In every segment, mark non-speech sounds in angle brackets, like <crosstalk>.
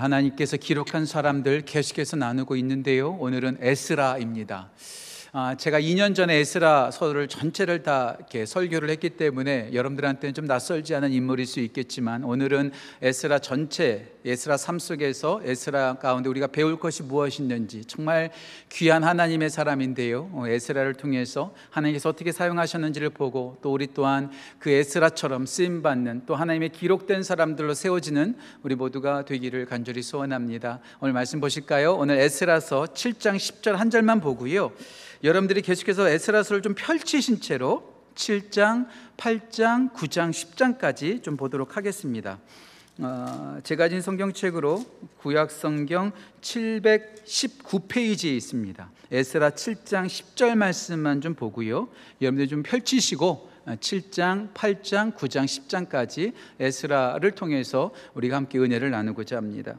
하나님께서 기록한 사람들 계속해서 나누고 있는데요. 오늘은 에스라입니다. 아, 제가 2년 전에 에스라 서를 전체를 다 이렇게 설교를 했기 때문에 여러분들한테는 좀 낯설지 않은 인물일 수 있겠지만 오늘은 에스라 전체 에스라 삶 속에서 에스라 가운데 우리가 배울 것이 무엇이 있는지 정말 귀한 하나님의 사람인데요. 어, 에스라를 통해서 하나님께서 어떻게 사용하셨는지를 보고 또 우리 또한 그 에스라처럼 쓰임 받는 또 하나님의 기록된 사람들로 세워지는 우리 모두가 되기를 간절히 소원합니다. 오늘 말씀 보실까요? 오늘 에스라서 7장 10절 한 절만 보고요. 여러분들이 계속해서 에스라서를 좀 펼치신 채로 7장, 8장, 9장, 10장까지 좀 보도록 하겠습니다. 어, 제가 가진 성경책으로 구약 성경 719페이지에 있습니다. 에스라 7장 10절 말씀만 좀 보고요. 여러분들 좀 펼치시고 7장, 8장, 9장, 10장까지 에스라를 통해서 우리가 함께 은혜를 나누고자 합니다.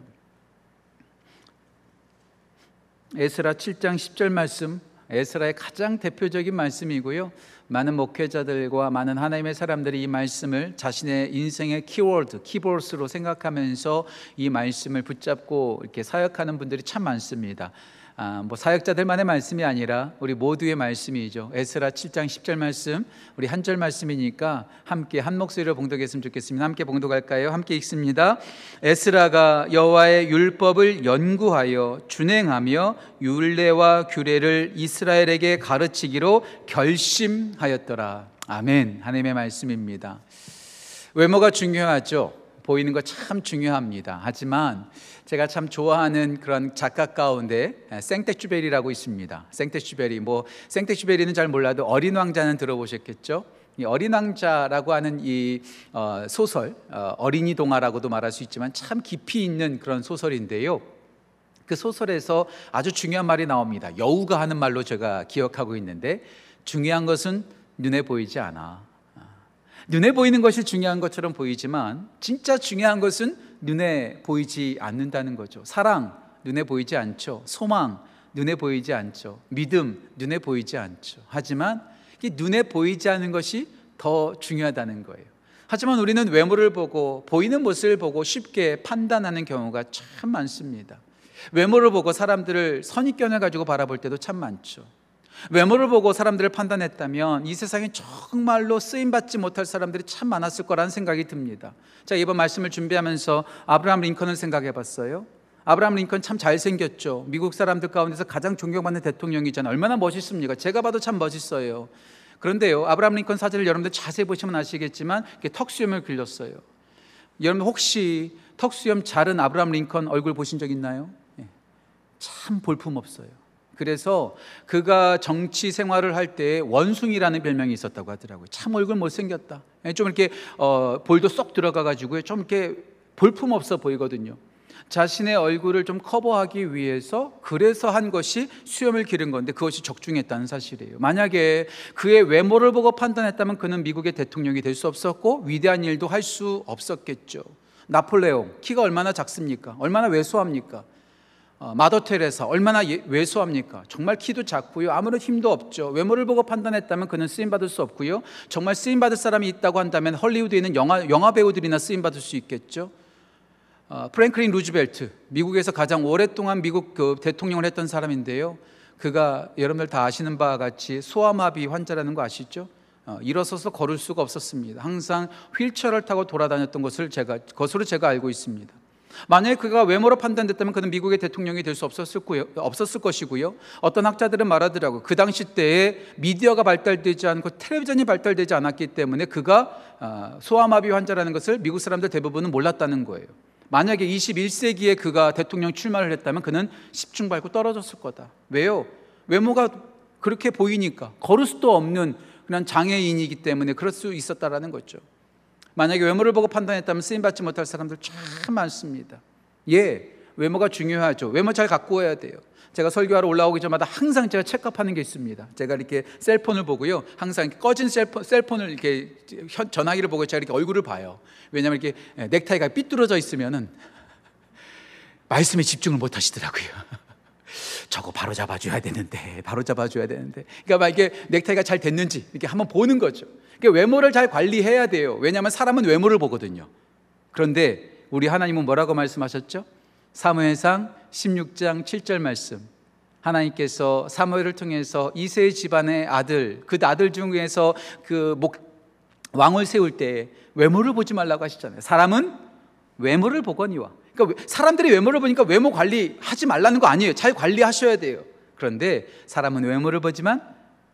에스라 7장 10절 말씀 에스라의 가장 대표적인 말씀이고요. 많은 목회자들과 많은 하나님의 사람들이 이 말씀을 자신의 인생의 키워드, 키보스로 생각하면서 이 말씀을 붙잡고 이렇게 사역하는 분들이 참 많습니다. 아, 뭐 사역자들만의 말씀이 아니라 우리 모두의 말씀이죠. 에스라 7장 10절 말씀, 우리 한 절 말씀이니까 함께 한 목소리로 봉독했으면 좋겠습니다. 함께 봉독할까요? 함께 읽습니다. 에스라가 여호와의 율법을 연구하여 준행하며 율례와 규례를 이스라엘에게 가르치기로 결심하였더라. 아멘. 하나님의 말씀입니다. 외모가 중요하죠. 보이는 거 참 중요합니다. 하지만 제가 참 좋아하는 그런 작가 가운데 생텍쥐베리라고 있습니다. 생텍쥐베리 뭐 생텍쥐베리는 잘 몰라도 어린 왕자는 들어보셨겠죠? 이 어린 왕자라고 하는 이 어, 소설 어, 어린이 동화라고도 말할 수 있지만 참 깊이 있는 그런 소설인데요. 그 소설에서 아주 중요한 말이 나옵니다. 여우가 하는 말로 제가 기억하고 있는데 중요한 것은 눈에 보이지 않아. 눈에 보이는 것이 중요한 것처럼 보이지만 진짜 중요한 것은 눈에 보이지 않는다는 거죠. 사랑 눈에 보이지 않죠. 소망 눈에 보이지 않죠. 믿음 눈에 보이지 않죠. 하지만 눈에 보이지 않는 것이 더 중요하다는 거예요. 하지만 우리는 외모를 보고 보이는 모습을 보고 쉽게 판단하는 경우가 참 많습니다. 외모를 보고 사람들을 선입견을 가지고 바라볼 때도 참 많죠. 외모를 보고 사람들을 판단했다면 이 세상에 정말로 쓰임 받지 못할 사람들이 참 많았을 거라는 생각이 듭니다. 자, 이번 말씀을 준비하면서 아브라함 링컨을 생각해 봤어요. 아브라함 링컨 참 잘생겼죠. 미국 사람들 가운데서 가장 존경받는 대통령이잖아요. 얼마나 멋있습니까? 제가 봐도 참 멋있어요. 그런데요, 아브라함 링컨 사진을 여러분들 자세히 보시면 아시겠지만 턱수염을 길렀어요. 여러분 혹시 턱수염 자른 아브라함 링컨 얼굴 보신 적 있나요? 예. 참 볼품 없어요. 그래서 그가 정치 생활을 할 때 원숭이라는 별명이 있었다고 하더라고요. 참 얼굴 못생겼다. 예, 좀 이렇게 어, 볼도 쏙 들어가 가지고 좀 이렇게 볼품 없어 보이거든요. 자신의 얼굴을 좀 커버하기 위해서 그래서 한 것이 수염을 기른 건데 그것이 적중했다는 사실이에요. 만약에 그의 외모를 보고 판단했다면 그는 미국의 대통령이 될 수 없었고 위대한 일도 할 수 없었겠죠. 나폴레옹 키가 얼마나 작습니까? 얼마나 왜소합니까? 어, 마더 테레사 얼마나 예, 왜소합니까? 정말 키도 작고요. 아무런 힘도 없죠. 외모를 보고 판단했다면 그는 쓰임 받을 수 없고요. 정말 쓰임 받을 사람이 있다고 한다면 헐리우드에 있는 영화 영화 배우들이나 쓰임 받을 수 있겠죠. 어, 프랭클린 루즈벨트 미국에서 가장 오랫동안 미국 그 대통령을 했던 사람인데요. 그가 여러분들 다 아시는 바와 같이 소아마비 환자라는 거 아시죠? 어, 일어서서 걸을 수가 없었습니다. 항상 휠체어를 타고 돌아다녔던 것을 제가 것으로 제가 알고 있습니다. 만약에 그가 외모로 판단됐다면 그는 미국의 대통령이 될 수 없었을, 없었을 것이고요. 어떤 학자들은 말하더라고요. 그 당시 때에 미디어가 발달되지 않고 텔레비전이 발달되지 않았기 때문에 그가 아, 소아마비 환자라는 것을 미국 사람들 대부분은 몰랐다는 거예요. 만약에 21세기에 그가 대통령 출마를 했다면 그는 십중 밟고 떨어졌을 거다. 왜요? 외모가 그렇게 보이니까 걸을 수도 없는 그냥 장애인이기 때문에 그럴 수 있었다라는 거죠. 만약에 외모를 보고 판단했다면 쓰임 받지 못할 사람들 참 많습니다. 예, 외모가 중요하죠. 외모 잘 갖고 와야 돼요. 제가 설교하러 올라오기 전마다 항상 제가 체크하는 게 있습니다. 제가 이렇게 셀폰을 보고요. 항상 꺼진 셀폰, 셀폰을 이렇게 전화기를 보고 제가 이렇게 얼굴을 봐요. 왜냐하면 이렇게 넥타이가 삐뚤어져 있으면은 말씀에 집중을 못 하시더라고요. <laughs> 저거 바로 잡아줘야 되는데, 바로 잡아줘야 되는데. 그러니까 막 이게 넥타이가 잘 됐는지 이렇게 한번 보는 거죠. 그러니까 외모를 잘 관리해야 돼요. 왜냐하면 사람은 외모를 보거든요. 그런데 우리 하나님은 뭐라고 말씀하셨죠? 사무엘상 16장 7절 말씀. 하나님께서 사무엘을 통해서 이세의 집안의 아들, 그 아들 중에서 그 목, 왕을 세울 때 외모를 보지 말라고 하시잖아요. 사람은 외모를 보거니와. 그러니까 사람들이 외모를 보니까 외모 관리하지 말라는 거 아니에요. 잘 관리하셔야 돼요. 그런데 사람은 외모를 보지만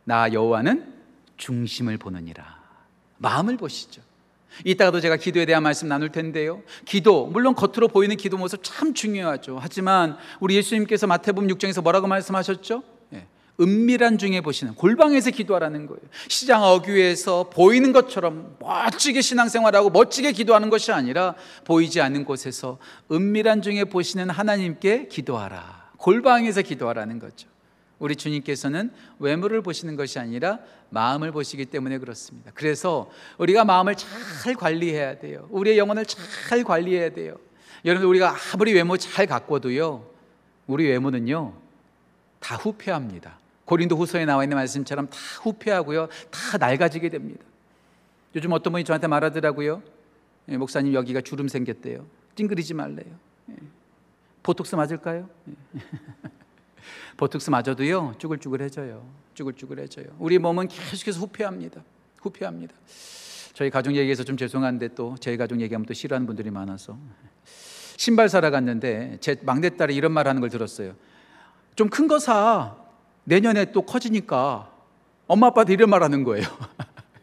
나 여호와는 중심을 보느니라. 마음을 보시죠. 이따가도 제가 기도에 대한 말씀 나눌 텐데요. 기도, 물론 겉으로 보이는 기도 모습 참 중요하죠. 하지만 우리 예수님께서 마태복음 6장에서 뭐라고 말씀하셨죠? 예, 은밀한 중에 보시는 골방에서 기도하라는 거예요. 시장 어귀에서 보이는 것처럼 멋지게 신앙생활하고 멋지게 기도하는 것이 아니라 보이지 않는 곳에서 은밀한 중에 보시는 하나님께 기도하라. 골방에서 기도하라는 거죠. 우리 주님께서는 외모를 보시는 것이 아니라 마음을 보시기 때문에 그렇습니다. 그래서 우리가 마음을 잘 관리해야 돼요. 우리의 영혼을 잘 관리해야 돼요. 여러분 우리가 아무리 외모 잘 갖고도요. 우리 외모는요. 다 후퇴합니다. 고린도 후서에 나와 있는 말씀처럼 다 후퇴하고요. 다 낡아지게 됩니다. 요즘 어떤 분이 저한테 말하더라고요. 예, 목사님 여기가 주름 생겼대요. 찡그리지 말래요. 예. 보톡스 맞을까요? 예. <laughs> 보톡스 맞아도요 쭈글쭈글해져요. 쭈글쭈글해져요. 우리 몸은 계속해서 후퇴합니다. 후퇴합니다. 저희 가족 얘기해서 좀 죄송한데 또 저희 가족 얘기하면 또 싫어하는 분들이 많아서 신발 사러 갔는데 제 막내 딸이 이런 말 하는 걸 들었어요. 좀 큰 거 사. 내년에 또 커지니까 엄마 아빠도 이런 말 하는 거예요.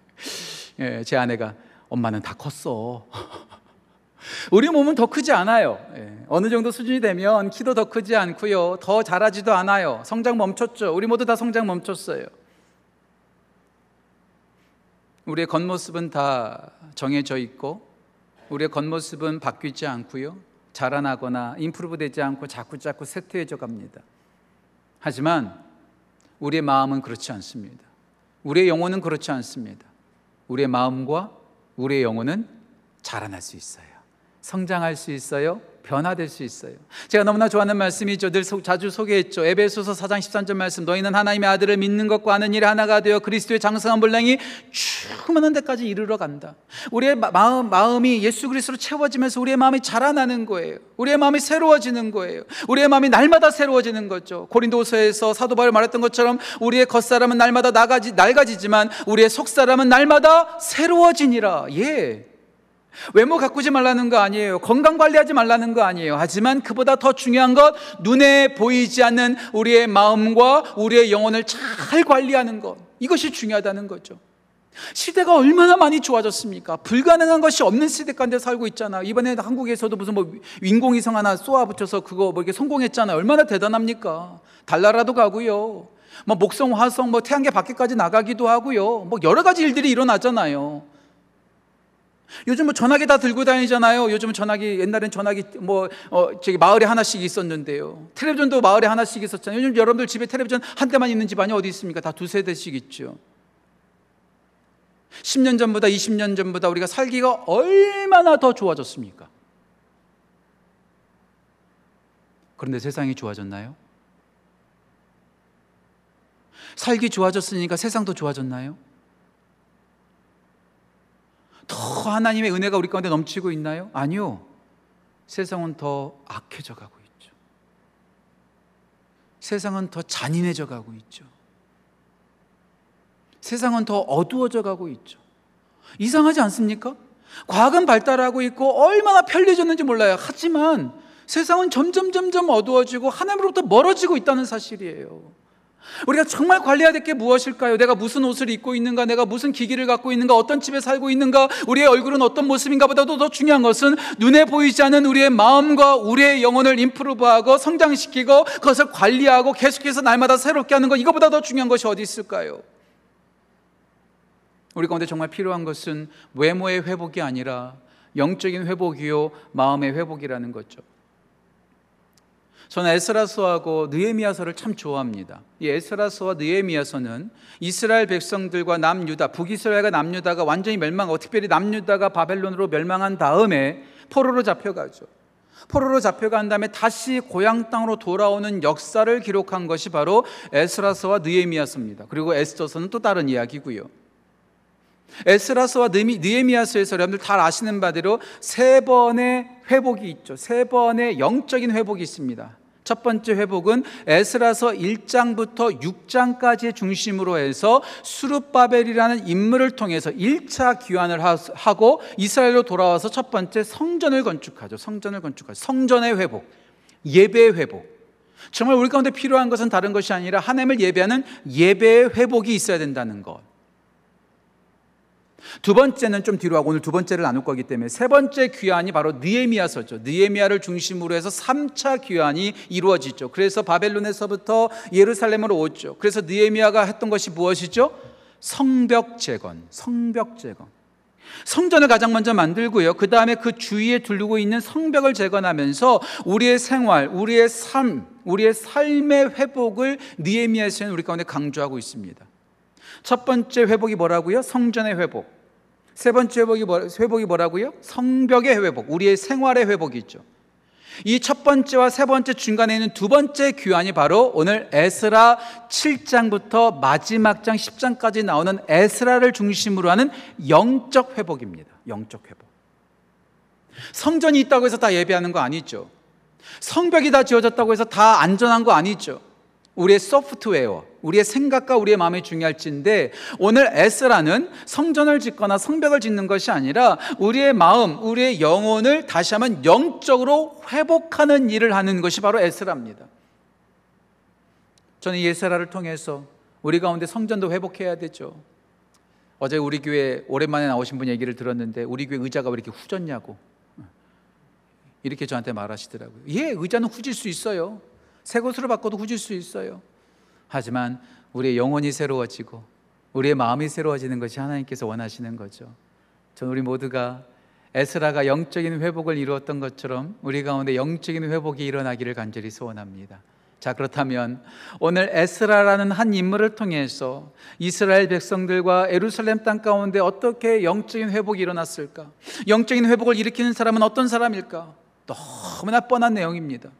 <laughs> 예, 제 아내가 엄마는 다 컸어. <laughs> 우리 몸은 더 크지 않아요. 예, 어느 정도 수준이 되면 키도 더 크지 않고요. 더 자라지도 않아요. 성장 멈췄죠. 우리 모두 다 성장 멈췄어요. 우리의 겉모습은 다 정해져 있고 우리의 겉모습은 바뀌지 않고요. 자라나거나 인프루브 되지 않고 자꾸 자꾸 쇠퇴해져 갑니다. 하지만 우리의 마음은 그렇지 않습니다. 우리의 영혼은 그렇지 않습니다. 우리의 마음과 우리의 영혼은 자라날 수 있어요. 성장할 수 있어요. 변화될 수 있어요. 제가 너무나 좋아하는 말씀이죠. 늘 자주 소개했죠. 에베소서 4장 13절 말씀. 너희는 하나님의 아들을 믿는 것과 아는 일에 하나가 되어 그리스도의 장성한 분량이 충만한 데까지 이르러 간다. 우리의 마음 마음이 예수 그리스도로 채워지면서 우리의 마음이 자라나는 거예요. 우리의 마음이 새로워지는 거예요. 우리의 마음이 날마다 새로워지는 거죠. 고린도서에서 사도 바울 말했던 것처럼 우리의 겉사람은 날마다 나가지 낡아지지만 우리의 속사람은 날마다 새로워지니라. 예. 외모 가꾸지 말라는 거 아니에요. 건강 관리하지 말라는 거 아니에요. 하지만 그보다 더 중요한 것, 눈에 보이지 않는 우리의 마음과 우리의 영혼을 잘 관리하는 것. 이것이 중요하다는 거죠. 시대가 얼마나 많이 좋아졌습니까? 불가능한 것이 없는 시대 가운데 살고 있잖아. 이번에 한국에서도 무슨 뭐 인공위성 하나 쏘아 붙여서 그거 뭐 이렇게 성공했잖아요. 얼마나 대단합니까? 달나라도 가고요. 뭐 목성, 화성, 뭐 태양계 밖에까지 나가기도 하고요. 뭐 여러 가지 일들이 일어나잖아요. 요즘 뭐 전화기 다 들고 다니잖아요. 요즘은 전화기 옛날엔 전화기 뭐 어, 저기 마을에 하나씩 있었는데요. 텔레비전도 마을에 하나씩 있었잖아요. 요즘 여러분들 집에 텔레비전 한 대만 있는 집안이 어디 있습니까? 다 두세 대씩 있죠. 10년 전보다 20년 전보다 우리가 살기가 얼마나 더 좋아졌습니까? 그런데 세상이 좋아졌나요? 살기 좋아졌으니까 세상도 좋아졌나요? 더 하나님의 은혜가 우리 가운데 넘치고 있나요? 아니요. 세상은 더 악해져 가고 있죠. 세상은 더 잔인해져 가고 있죠. 세상은 더 어두워져 가고 있죠. 이상하지 않습니까? 과학은 발달하고 있고 얼마나 편리해졌는지 몰라요. 하지만 세상은 점점 점점 어두워지고 하나님으로부터 멀어지고 있다는 사실이에요. 우리가 정말 관리해야 될 게 무엇일까요? 내가 무슨 옷을 입고 있는가? 내가 무슨 기기를 갖고 있는가? 어떤 집에 살고 있는가? 우리의 얼굴은 어떤 모습인가 보다도 더 중요한 것은 눈에 보이지 않는 우리의 마음과 우리의 영혼을 임프루브하고 성장시키고 그것을 관리하고 계속해서 날마다 새롭게 하는 것 이거보다 더 중요한 것이 어디 있을까요? 우리 가운데 정말 필요한 것은 외모의 회복이 아니라 영적인 회복이요 마음의 회복이라는 거죠. 저는 에스라서하고 느헤미야서를 참 좋아합니다. 이 에스라서와 느헤미야서는 이스라엘 백성들과 남유다, 북이스라엘과 남유다가 완전히 멸망하고 특별히 남유다가 바벨론으로 멸망한 다음에 포로로 잡혀가죠. 포로로 잡혀간 다음에 다시 고향 땅으로 돌아오는 역사를 기록한 것이 바로 에스라서와 느헤미야서입니다. 그리고 에스더서는 또 다른 이야기고요. 에스라서와 느헤미야서에서 여러분들 다 아시는 바대로 세 번의 회복이 있죠. 세 번의 영적인 회복이 있습니다. 첫 번째 회복은 에스라서 1장부터 6장까지의 중심으로 해서 수르바벨이라는 인물을 통해서 1차 귀환을 하고 이스라엘로 돌아와서 첫 번째 성전을 건축하죠. 성전을 건축하죠. 성전의 회복, 예배의 회복. 정말 우리 가운데 필요한 것은 다른 것이 아니라 하나님을 예배하는 예배의 회복이 있어야 된다는 것. 두 번째는 좀 뒤로 하고 오늘 두 번째를 나눌 거기 때문에 세 번째 귀환이 바로 느에미아서죠. 느에미아를 중심으로 해서 3차 귀환이 이루어지죠. 그래서 바벨론에서부터 예루살렘으로 오죠. 그래서 느에미아가 했던 것이 무엇이죠? 성벽 재건, 성벽 재건. 성전을 가장 먼저 만들고요. 그 다음에 그 주위에 두르고 있는 성벽을 재건하면서 우리의 생활, 우리의 삶, 우리의 삶의 회복을 니에미아에서는 우리 가운데 강조하고 있습니다. 첫 번째 회복이 뭐라고요? 성전의 회복. 세 번째 회복이, 뭐, 회복이 뭐라고요? 성벽의 회복, 우리의 생활의 회복이죠. 이 첫 번째와 세 번째 중간에 있는 두 번째 귀환이 바로 오늘 에스라 7장부터 마지막 장 10장까지 나오는 에스라를 중심으로 하는 영적 회복입니다. 영적 회복. 성전이 있다고 해서 다 예배하는 거 아니죠. 성벽이 다 지어졌다고 해서 다 안전한 거 아니죠. 우리의 소프트웨어, 우리의 생각과 우리의 마음이 중요할지인데 오늘 에스라는 성전을 짓거나 성벽을 짓는 것이 아니라 우리의 마음, 우리의 영혼을 다시 한번 영적으로 회복하는 일을 하는 것이 바로 에스라입니다. 저는 이 에스라를 통해서 우리 가운데 성전도 회복해야 되죠. 어제 우리 교회 오랜만에 나오신 분 얘기를 들었는데 우리 교회 의자가 왜 이렇게 후졌냐고 이렇게 저한테 말하시더라고요. 예, 의자는 후질 수 있어요. 새 것으로 바꿔도 후질 수 있어요. 하지만 우리의 영혼이 새로워지고 우리의 마음이 새로워지는 것이 하나님께서 원하시는 거죠. 전 우리 모두가 에스라가 영적인 회복을 이루었던 것처럼 우리 가운데 영적인 회복이 일어나기를 간절히 소원합니다. 자, 그렇다면 오늘 에스라라는 한 인물을 통해서 이스라엘 백성들과 에루살렘 땅 가운데 어떻게 영적인 회복이 일어났을까? 영적인 회복을 일으키는 사람은 어떤 사람일까? 너무나 뻔한 내용입니다.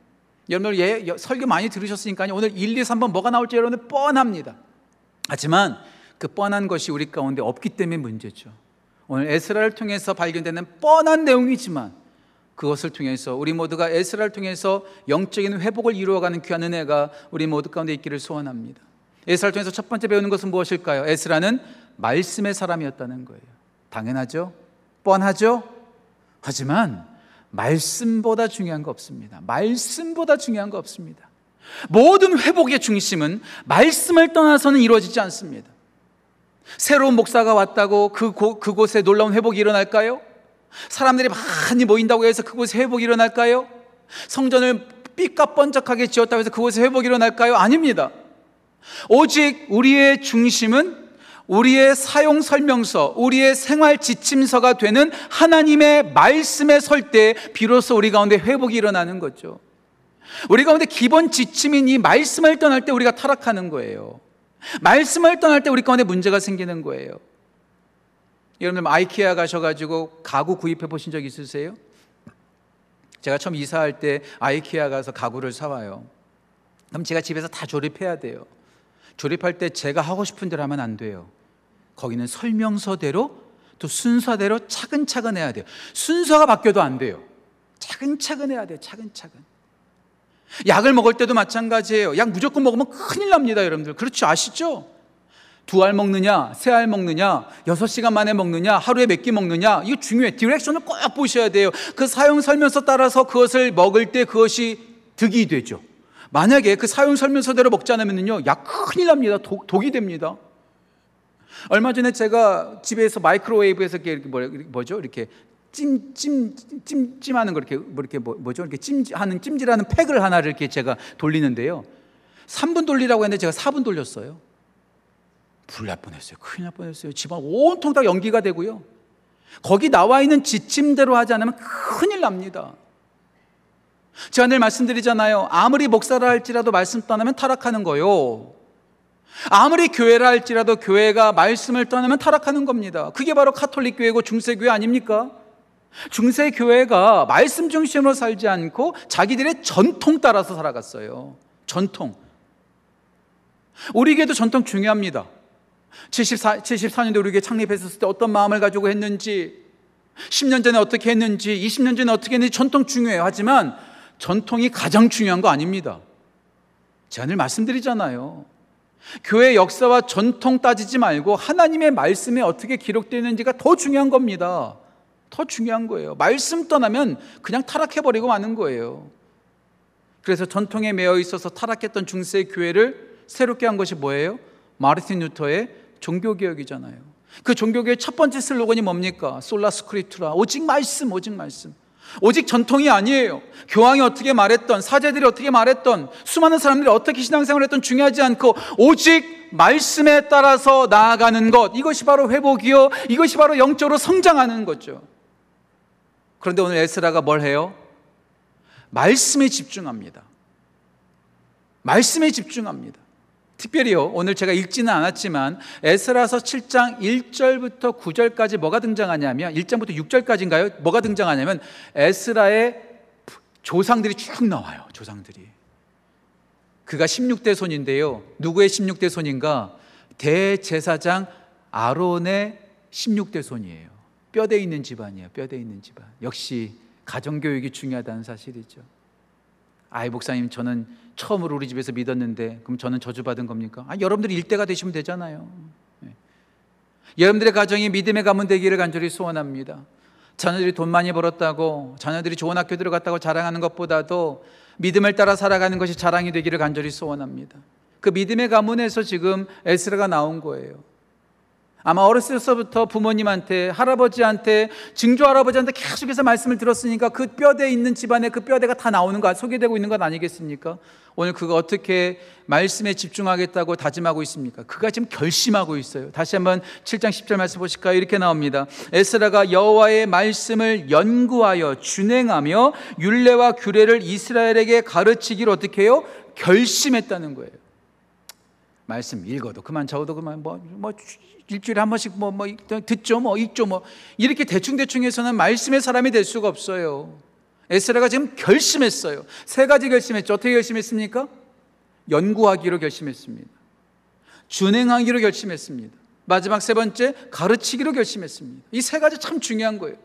여러분들 예, 설교 많이 들으셨으니까요. 오늘 1, 2, 3번 뭐가 나올지 여러분들 뻔합니다. 하지만 그 뻔한 것이 우리 가운데 없기 때문에 문제죠. 오늘 에스라를 통해서 발견되는 뻔한 내용이지만 그것을 통해서 우리 모두가 에스라를 통해서 영적인 회복을 이루어가는 귀한 은혜가 우리 모두 가운데 있기를 소원합니다. 에스라를 통해서 첫 번째 배우는 것은 무엇일까요? 에스라는 말씀의 사람이었다는 거예요. 당연하죠? 뻔하죠? 하지만 말씀보다 중요한 거 없습니다. 말씀보다 중요한 거 없습니다. 모든 회복의 중심은 말씀을 떠나서는 이루어지지 않습니다. 새로운 목사가 왔다고 그 그곳에 놀라운 회복이 일어날까요? 사람들이 많이 모인다고 해서 그곳에 회복이 일어날까요? 성전을 삐까번쩍하게 지었다고 해서 그곳에 회복이 일어날까요? 아닙니다. 오직 우리의 중심은 우리의 사용 설명서, 우리의 생활 지침서가 되는 하나님의 말씀에 설 때 비로소 우리 가운데 회복이 일어나는 거죠. 우리 가운데 기본 지침인 이 말씀을 떠날 때 우리가 타락하는 거예요. 말씀을 떠날 때 우리 가운데 문제가 생기는 거예요. 여러분 아이키아 가셔가지고 가구 구입해 보신 적 있으세요? 제가 처음 이사할 때 아이키아 가서 가구를 사와요. 그럼 제가 집에서 다 조립해야 돼요. 조립할 때 제가 하고 싶은 대로 하면 안 돼요. 거기는 설명서대로 또 순서대로 차근차근 해야 돼요. 순서가 바뀌어도 안 돼요. 차근차근 해야 돼요. 차근차근. 약을 먹을 때도 마찬가지예요. 약 무조건 먹으면 큰일 납니다, 여러분들. 그렇죠. 아시죠? 두 알 먹느냐, 세 알 먹느냐, 여섯 시간 만에 먹느냐, 하루에 몇 끼 먹느냐, 이거 중요해. 디렉션을 꼭 보셔야 돼요. 그 사용 설명서 따라서 그것을 먹을 때 그것이 득이 되죠. 만약에 그 사용 설명서대로 먹지 않으면요, 약 큰일 납니다. 독, 독이 됩니다. 얼마 전에 제가 집에서 마이크로웨이브에서 이렇게 뭐죠? 이렇게 찜 찜 찜 찜하는 거 이렇게 뭐 이렇게 뭐, 뭐죠? 이렇게 찜하는 찜질하는 팩을 하나를 이렇게 제가 돌리는데요. 3분 돌리라고 했는데 제가 4분 돌렸어요. 불 날 뻔했어요. 큰일 날 뻔했어요. 집안 온통 다 연기가 되고요. 거기 나와 있는 지침대로 하지 않으면 큰일 납니다. 제가 늘 말씀드리잖아요. 아무리 목사라 할지라도 말씀 떠나면 타락하는 거요. 아무리 교회라 할지라도 교회가 말씀을 떠나면 타락하는 겁니다. 그게 바로 카톨릭 교회고 중세 교회 아닙니까? 중세 교회가 말씀 중심으로 살지 않고 자기들의 전통 따라서 살아갔어요. 전통. 우리 교회도 전통 중요합니다. 74, 74년도 우리에게 창립했을 때 어떤 마음을 가지고 했는지 10년 전에 어떻게 했는지 20년 전에 어떻게 했는지 전통 중요해요. 하지만 전통이 가장 중요한 거 아닙니다. 제가 늘 말씀드리잖아요. 교회 역사와 전통 따지지 말고 하나님의 말씀에 어떻게 기록되어 있는지가 더 중요한 겁니다. 더 중요한 거예요. 말씀 떠나면 그냥 타락해버리고 마는 거예요. 그래서 전통에 매여 있어서 타락했던 중세 교회를 새롭게 한 것이 뭐예요? 마르틴 루터의 종교개혁이잖아요. 그 종교개혁의 첫 번째 슬로건이 뭡니까? 솔라 스크립투라. 오직 말씀, 오직 말씀. 오직 전통이 아니에요. 교황이 어떻게 말했던, 사제들이 어떻게 말했던, 수많은 사람들이 어떻게 신앙생활을 했던 중요하지 않고, 오직 말씀에 따라서 나아가는 것. 이것이 바로 회복이요. 이것이 바로 영적으로 성장하는 거죠. 그런데 오늘 에스라가 뭘 해요? 말씀에 집중합니다. 말씀에 집중합니다. 특별히요, 오늘 제가 읽지는 않았지만, 에스라서 7장 1절부터 9절까지 뭐가 등장하냐면, 1장부터 6절까지인가요? 뭐가 등장하냐면, 에스라의 조상들이 쭉 나와요, 조상들이. 그가 16대 손인데요. 누구의 16대 손인가? 대제사장 아론의 16대 손이에요. 뼈대 있는 집안이에요. 뼈대 있는 집안. 역시 가정교육이 중요하다는 사실이죠. 아이 목사님 저는 처음으로 우리 집에서 믿었는데 그럼 저는 저주받은 겁니까? 아, 여러분들이 일대가 되시면 되잖아요. 네. 여러분들의 가정이 믿음의 가문 되기를 간절히 소원합니다. 자녀들이 돈 많이 벌었다고 자녀들이 좋은 학교 들어갔다고 자랑하는 것보다도 믿음을 따라 살아가는 것이 자랑이 되기를 간절히 소원합니다. 그 믿음의 가문에서 지금 에스라가 나온 거예요. 아마 어렸을 때부터 부모님한테 할아버지한테 증조 할아버지한테 계속해서 말씀을 들었으니까 그 뼈대 있는 집안에 그 뼈대가 다 나오는 거 소개되고 있는 것 아니겠습니까? 오늘 그가 어떻게 말씀에 집중하겠다고 다짐하고 있습니까? 그가 지금 결심하고 있어요. 다시 한번 7장 10절 말씀 보실까요? 이렇게 나옵니다. 에스라가 여호와의 말씀을 연구하여 준행하며 율례와 규례를 이스라엘에게 가르치기를 어떻게 해요? 결심했다는 거예요. 말씀 읽어도 그만 적어도 그만 뭐, 뭐 일주일에 한 번씩 뭐, 뭐 듣죠 뭐 읽죠 뭐 이렇게 대충대충 해서는 말씀의 사람이 될 수가 없어요 에스라가 지금 결심했어요. 세 가지 결심했죠. 어떻게 결심했습니까? 연구하기로 결심했습니다. 준행하기로 결심했습니다. 마지막 세 번째 가르치기로 결심했습니다. 이 세 가지 참 중요한 거예요.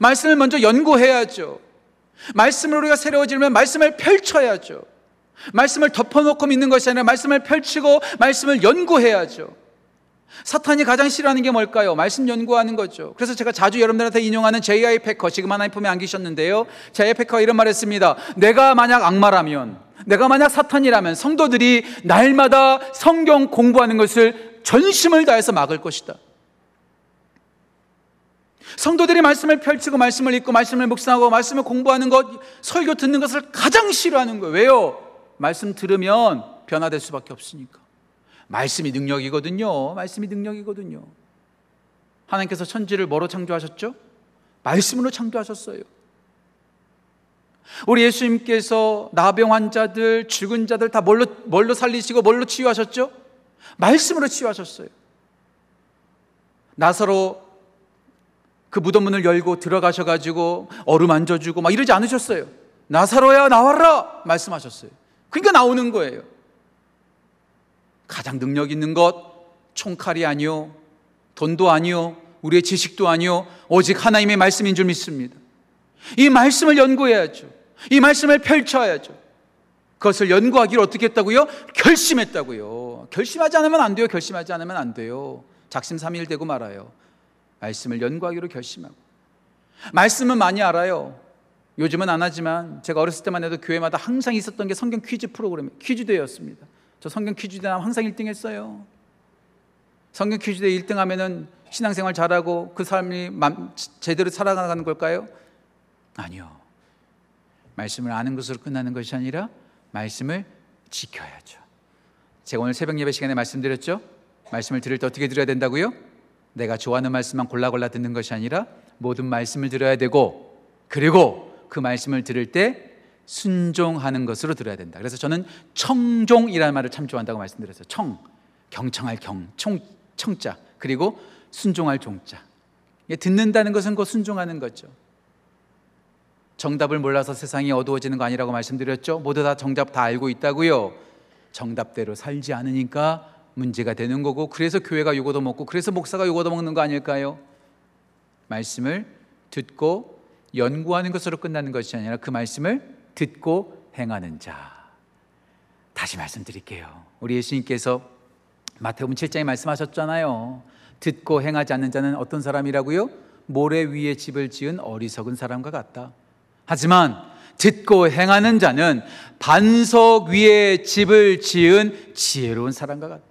말씀을 먼저 연구해야죠. 말씀을 우리가 새로워지려면 말씀을 펼쳐야죠. 말씀을 덮어놓고 믿는 것이 아니라 말씀을 펼치고 말씀을 연구해야죠. 사탄이 가장 싫어하는 게 뭘까요? 말씀 연구하는 거죠. 그래서 제가 자주 여러분들한테 인용하는 J.I. 패커, 지금 하나님 품에 안기셨는데요. J.I. 패커가 이런 말 했습니다. 내가 만약 악마라면, 내가 만약 사탄이라면 성도들이 날마다 성경 공부하는 것을 전심을 다해서 막을 것이다. 성도들이 말씀을 펼치고 말씀을 읽고 말씀을 묵상하고 말씀을 공부하는 것, 설교 듣는 것을 가장 싫어하는 거예요. 왜요? 말씀 들으면 변화될 수밖에 없으니까. 말씀이 능력이거든요. 말씀이 능력이거든요. 하나님께서 천지를 뭐로 창조하셨죠? 말씀으로 창조하셨어요. 우리 예수님께서 나병 환자들, 죽은 자들 다 뭘로, 뭘로 살리시고 뭘로 치유하셨죠? 말씀으로 치유하셨어요. 나사로 그 무덤 문을 열고 들어가셔가지고 얼음 만져주고 막 이러지 않으셨어요. 나사로야 나와라 말씀하셨어요. 그러니까 나오는 거예요. 가장 능력 있는 것 총칼이 아니요 돈도 아니요 우리의 지식도 아니요 오직 하나님의 말씀인 줄 믿습니다. 이 말씀을 연구해야죠. 이 말씀을 펼쳐야죠. 그것을 연구하기를 어떻게 했다고요? 결심했다고요. 결심하지 않으면 안 돼요. 결심하지 않으면 안 돼요. 작심삼일 되고 말아요. 말씀을 연구하기로 결심하고. 말씀은 많이 알아요. 요즘은 안 하지만 제가 어렸을 때만 해도 교회마다 항상 있었던 게 성경 퀴즈 프로그램, 퀴즈대였습니다. 저 성경 퀴즈대 하면 항상 1등 했어요. 성경 퀴즈대 1등 하면은 신앙생활 잘하고 그 사람이 제대로 살아가는 걸까요? 아니요. 말씀을 아는 것으로 끝나는 것이 아니라 말씀을 지켜야죠. 제가 오늘 새벽 예배 시간에 말씀드렸죠? 말씀을 들을 때 어떻게 들어야 된다고요? 내가 좋아하는 말씀만 골라 골라 듣는 것이 아니라 모든 말씀을 들어야 되고 그리고 그 말씀을 들을 때 순종하는 것으로 들어야 된다. 그래서 저는 청종이라는 말을 참 좋아한다고 말씀드렸어요. 청, 경청할 경, 청, 청자, 그리고 순종할 종자. 듣는다는 것은 곧 순종하는 거죠. 정답을 몰라서 세상이 어두워지는 거 아니라고 말씀드렸죠. 모두 다 정답 다 알고 있다고요. 정답대로 살지 않으니까 문제가 되는 거고 그래서 교회가 요거도 먹고 그래서 목사가 요거도 먹는 거 아닐까요? 말씀을 듣고 연구하는 것으로 끝나는 것이 아니라 그 말씀을 듣고 행하는 자. 다시 말씀드릴게요. 우리 예수님께서 마태복음 7장에 말씀하셨잖아요. 듣고 행하지 않는 자는 어떤 사람이라고요? 모래 위에 집을 지은 어리석은 사람과 같다. 하지만 듣고 행하는 자는 반석 위에 집을 지은 지혜로운 사람과 같다.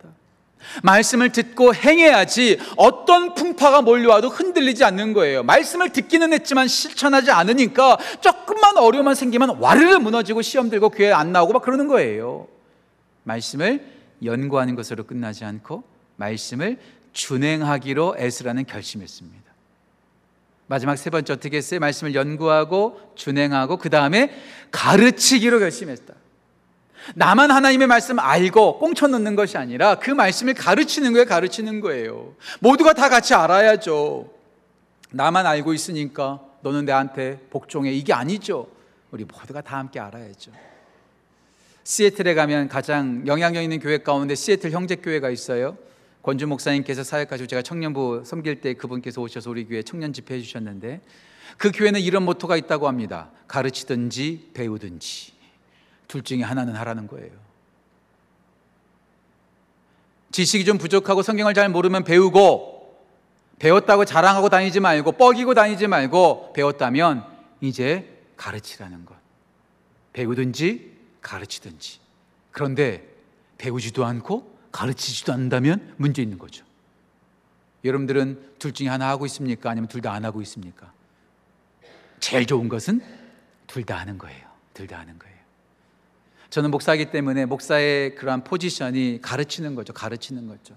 말씀을 듣고 행해야지 어떤 풍파가 몰려와도 흔들리지 않는 거예요. 말씀을 듣기는 했지만 실천하지 않으니까 조금만 어려움만 생기면 와르르 무너지고 시험 들고 교회 안 나오고 막 그러는 거예요. 말씀을 연구하는 것으로 끝나지 않고 말씀을 준행하기로 애쓰라는 결심했습니다. 마지막 세 번째 어떻게 했어요? 말씀을 연구하고 준행하고 그 다음에 가르치기로 결심했다. 나만 하나님의 말씀 알고 꽁쳐 넣는 것이 아니라 그 말씀을 가르치는 거예요, 가르치는 거예요. 모두가 다 같이 알아야죠. 나만 알고 있으니까 너는 내한테 복종해. 이게 아니죠. 우리 모두가 다 함께 알아야죠. 시애틀에 가면 가장 영향력 있는 교회 가운데 시애틀 형제교회가 있어요. 권주 목사님께서 사역하시고 제가 청년부 섬길 때 그분께서 오셔서 우리 교회 청년 집회 해 주셨는데 그 교회는 이런 모토가 있다고 합니다. 가르치든지 배우든지 둘 중에 하나는 하라는 거예요. 지식이 좀 부족하고 성경을 잘 모르면 배우고 배웠다고 자랑하고 다니지 말고 뻐기고 다니지 말고 배웠다면 이제 가르치라는 것. 배우든지 가르치든지. 그런데 배우지도 않고 가르치지도 않는다면 문제 있는 거죠. 여러분들은 둘 중에 하나 하고 있습니까? 아니면 둘 다 안 하고 있습니까? 제일 좋은 것은 둘 다 하는 거예요. 둘 다 하는 거예요. 저는 목사이기 때문에 목사의 그러한 포지션이 가르치는 거죠. 가르치는 거죠.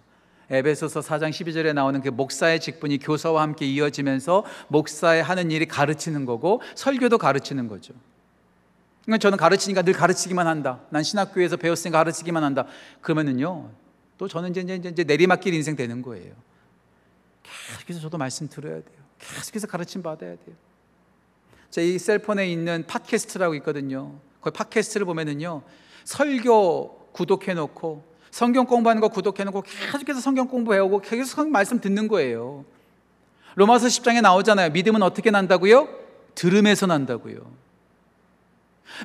에베소서 4장 12절에 나오는 그 목사의 직분이 교사와 함께 이어지면서 목사의 하는 일이 가르치는 거고 설교도 가르치는 거죠. 그러니까 저는 가르치니까 늘 가르치기만 한다. 난 신학교에서 배웠으니까 가르치기만 한다. 그러면은요, 또 저는 이제, 이제, 이제 내리막길 인생 되는 거예요. 계속해서 저도 말씀 들어야 돼요. 계속해서 가르침 받아야 돼요. 제 이 셀폰에 있는 팟캐스트라고 있거든요. 그 팟캐스트를 보면은요, 설교 구독해 놓고 성경 공부하는 거 구독해 놓고 계속해서 성경 공부해오고 계속 성 말씀 듣는 거예요. 로마서 10장에 나오잖아요. 믿음은 어떻게 난다고요? 들음에서 난다고요.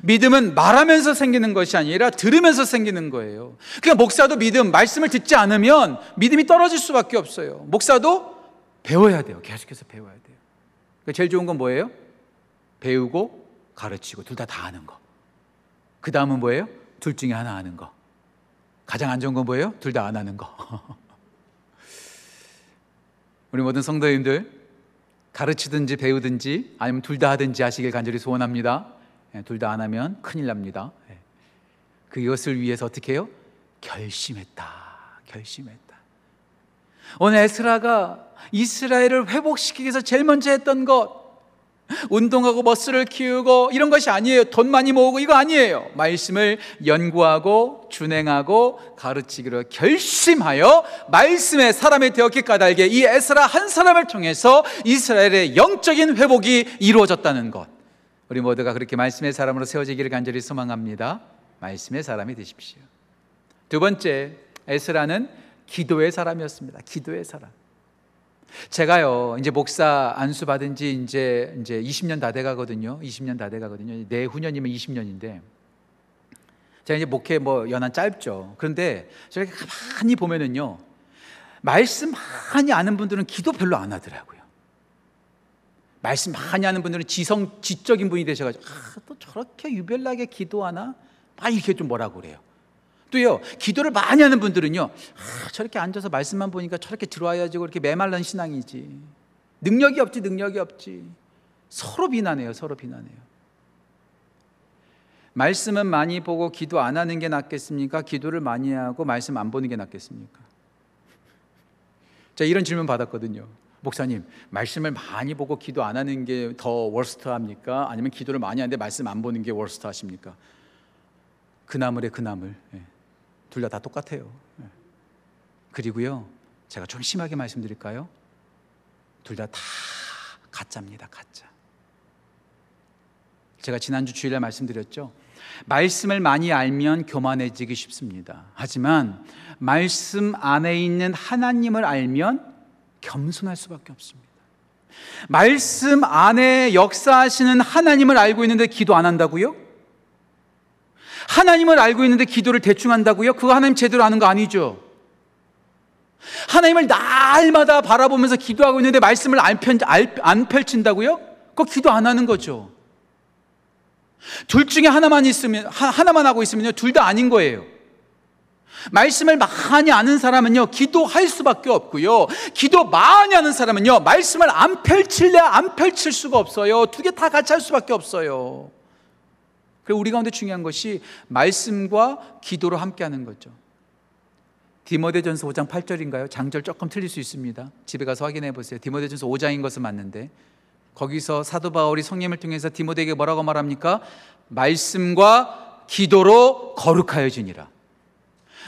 믿음은 말하면서 생기는 것이 아니라 들으면서 생기는 거예요. 그러니까 목사도 믿음, 말씀을 듣지 않으면 믿음이 떨어질 수밖에 없어요. 목사도 배워야 돼요. 계속해서 배워야 돼요. 그러니까 제일 좋은 건 뭐예요? 배우고 가르치고 둘 다 다 하는 거. 그 다음은 뭐예요? 둘 중에 하나 하는 거. 가장 안 좋은 건 뭐예요? 둘 다 안 하는 거. <laughs> 우리 모든 성도님들 가르치든지 배우든지 아니면 둘 다 하든지 하시길 간절히 소원합니다. 예, 둘다 안 하면 큰일 납니다. 예. 그것을 위해서 어떻게 해요? 결심했다. 결심했다. 오늘 에스라가 이스라엘을 회복시키기 위해서 제일 먼저 했던 것 운동하고 머스를 키우고 이런 것이 아니에요. 돈 많이 모으고 이거 아니에요. 말씀을 연구하고 준행하고 가르치기로 결심하여 말씀의 사람이 되었기 까닭에 이 에스라 한 사람을 통해서 이스라엘의 영적인 회복이 이루어졌다는 것. 우리 모두가 그렇게 말씀의 사람으로 세워지기를 간절히 소망합니다. 말씀의 사람이 되십시오. 두 번째, 에스라는 기도의 사람이었습니다. 기도의 사람. 제가요, 이제 목사 안수 받은 지 이제, 이제 20년 다 돼 가거든요. 20년 다 돼 가거든요. 내후년이면 20년인데. 제가 이제 목회 뭐 연한 짧죠. 그런데 저렇게 가만히 보면은요, 말씀 많이 아는 분들은 기도 별로 안 하더라고요. 말씀 많이 하는 분들은 지성, 지적인 분이 되셔가지고, 아, 또 저렇게 유별나게 기도하나? 막 이렇게 좀 뭐라고 그래요. 또요, 기도를 많이 하는 분들은요, 아, 저렇게 앉아서 말씀만 보니까 저렇게 들어와야지 그렇게 메말른 신앙이지. 능력이 없지, 능력이 없지. 서로 비난해요, 서로 비난해요. 말씀은 많이 보고 기도 안 하는 게 낫겠습니까? 기도를 많이 하고 말씀 안 보는 게 낫겠습니까? 자, 이런 질문 받았거든요. 목사님, 말씀을 많이 보고 기도 안 하는 게 더 월스트 합니까? 아니면 기도를 많이 하는데 말씀 안 보는 게 월스트 하십니까? 그 나물에 그 나물. 예. 둘 다 다 똑같아요. 예. 그리고요, 제가 좀 심하게 말씀드릴까요? 둘다다 가짜입니다, 가짜. 제가 지난주 주일에 말씀드렸죠. 말씀을 많이 알면 교만해지기 쉽습니다. 하지만 말씀 안에 있는 하나님을 알면 겸손할 수밖에 없습니다. 말씀 안에 역사하시는 하나님을 알고 있는데 기도 안 한다고요? 하나님을 알고 있는데 기도를 대충 한다고요? 그거 하나님 제대로 아는 거 아니죠? 하나님을 날마다 바라보면서 기도하고 있는데 말씀을 안, 펼, 안 펼친다고요? 그거 기도 안 하는 거죠. 둘 중에 하나만 있으면, 하나만 하고 있으면요, 둘 다 아닌 거예요. 말씀을 많이 아는 사람은요, 기도할 수밖에 없고요. 기도 많이 하는 사람은요, 말씀을 안 펼칠래 안 펼칠 수가 없어요. 두 개 다 같이 할 수밖에 없어요. 그리고 우리 가운데 중요한 것이 말씀과 기도로 함께 하는 거죠. 디모데전서 5장 8절인가요? 장절 조금 틀릴 수 있습니다. 집에 가서 확인해 보세요. 디모데전서 5장인 것은 맞는데 거기서 사도 바울이 성령을 통해서 디모데에게 뭐라고 말합니까? 말씀과 기도로 거룩하여지니라.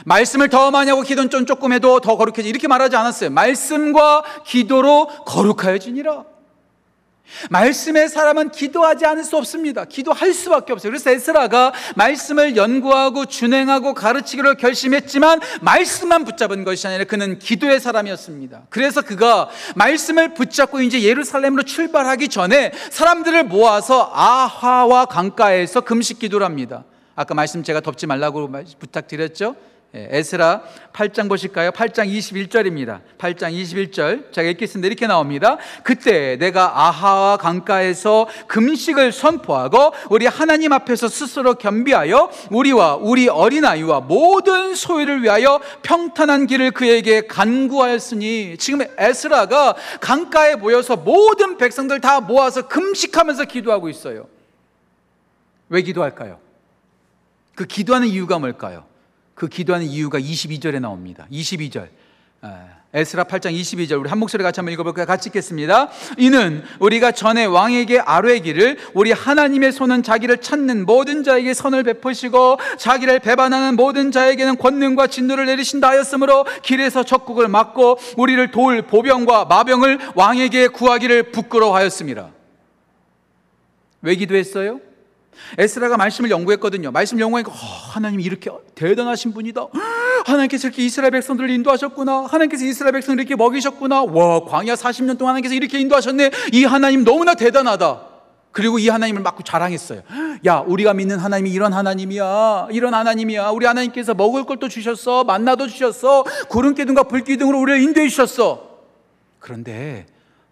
말씀을 더 많이 하고 기도는 좀 조금 해도 더 거룩해지 이렇게 말하지 않았어요. 말씀과 기도로 거룩하여지니라. 말씀의 사람은 기도하지 않을 수 없습니다. 기도할 수밖에 없어요. 그래서 에스라가 말씀을 연구하고 준행하고 가르치기로 결심했지만 말씀만 붙잡은 것이 아니라 그는 기도의 사람이었습니다. 그래서 그가 말씀을 붙잡고 이제 예루살렘으로 출발하기 전에 사람들을 모아서 아하와 강가에서 금식 기도를 합니다. 아까 말씀 제가 덮지 말라고 부탁드렸죠? 예, 에스라 8장 보실까요? 8장 21절입니다. 8장 21절. 제가 읽겠습니다. 이렇게 나옵니다. 그때 내가 아하와 강가에서 금식을 선포하고 우리 하나님 앞에서 스스로 겸비하여 우리와 우리 어린아이와 모든 소유를 위하여 평탄한 길을 그에게 간구하였으니 지금 에스라가 강가에 모여서 모든 백성들 다 모아서 금식하면서 기도하고 있어요. 왜 기도할까요? 그 기도하는 이유가 뭘까요? 그 기도하는 이유가 22절에 나옵니다. 22절. 에스라 8장 22절 우리 한 목소리 같이 한번 읽어볼까요? 같이 읽겠습니다. 이는 우리가 전에 왕에게 아뢰기를 우리 하나님의 손은 자기를 찾는 모든 자에게 선을 베푸시고 자기를 배반하는 모든 자에게는 권능과 진노를 내리신다 하였으므로 길에서 적국을 막고 우리를 도울 보병과 마병을 왕에게 구하기를 부끄러워하였습니다. 왜 기도했어요? 에스라가 말씀을 연구했거든요. 말씀 연구하니까 어, 하나님 이렇게 대단하신 분이다. 하나님께서 이렇게 이스라엘 백성들을 인도하셨구나. 하나님께서 이스라엘 백성들을 이렇게 먹이셨구나. 와, 광야 40년 동안 하나님께서 이렇게 인도하셨네. 이 하나님 너무나 대단하다. 그리고 이 하나님을 막 자랑했어요. 야, 우리가 믿는 하나님이 이런 하나님이야. 이런 하나님이야. 우리 하나님께서 먹을 것도 주셨어. 만나도 주셨어. 구름 기둥과 불 기둥으로 우리를 인도해 주셨어. 그런데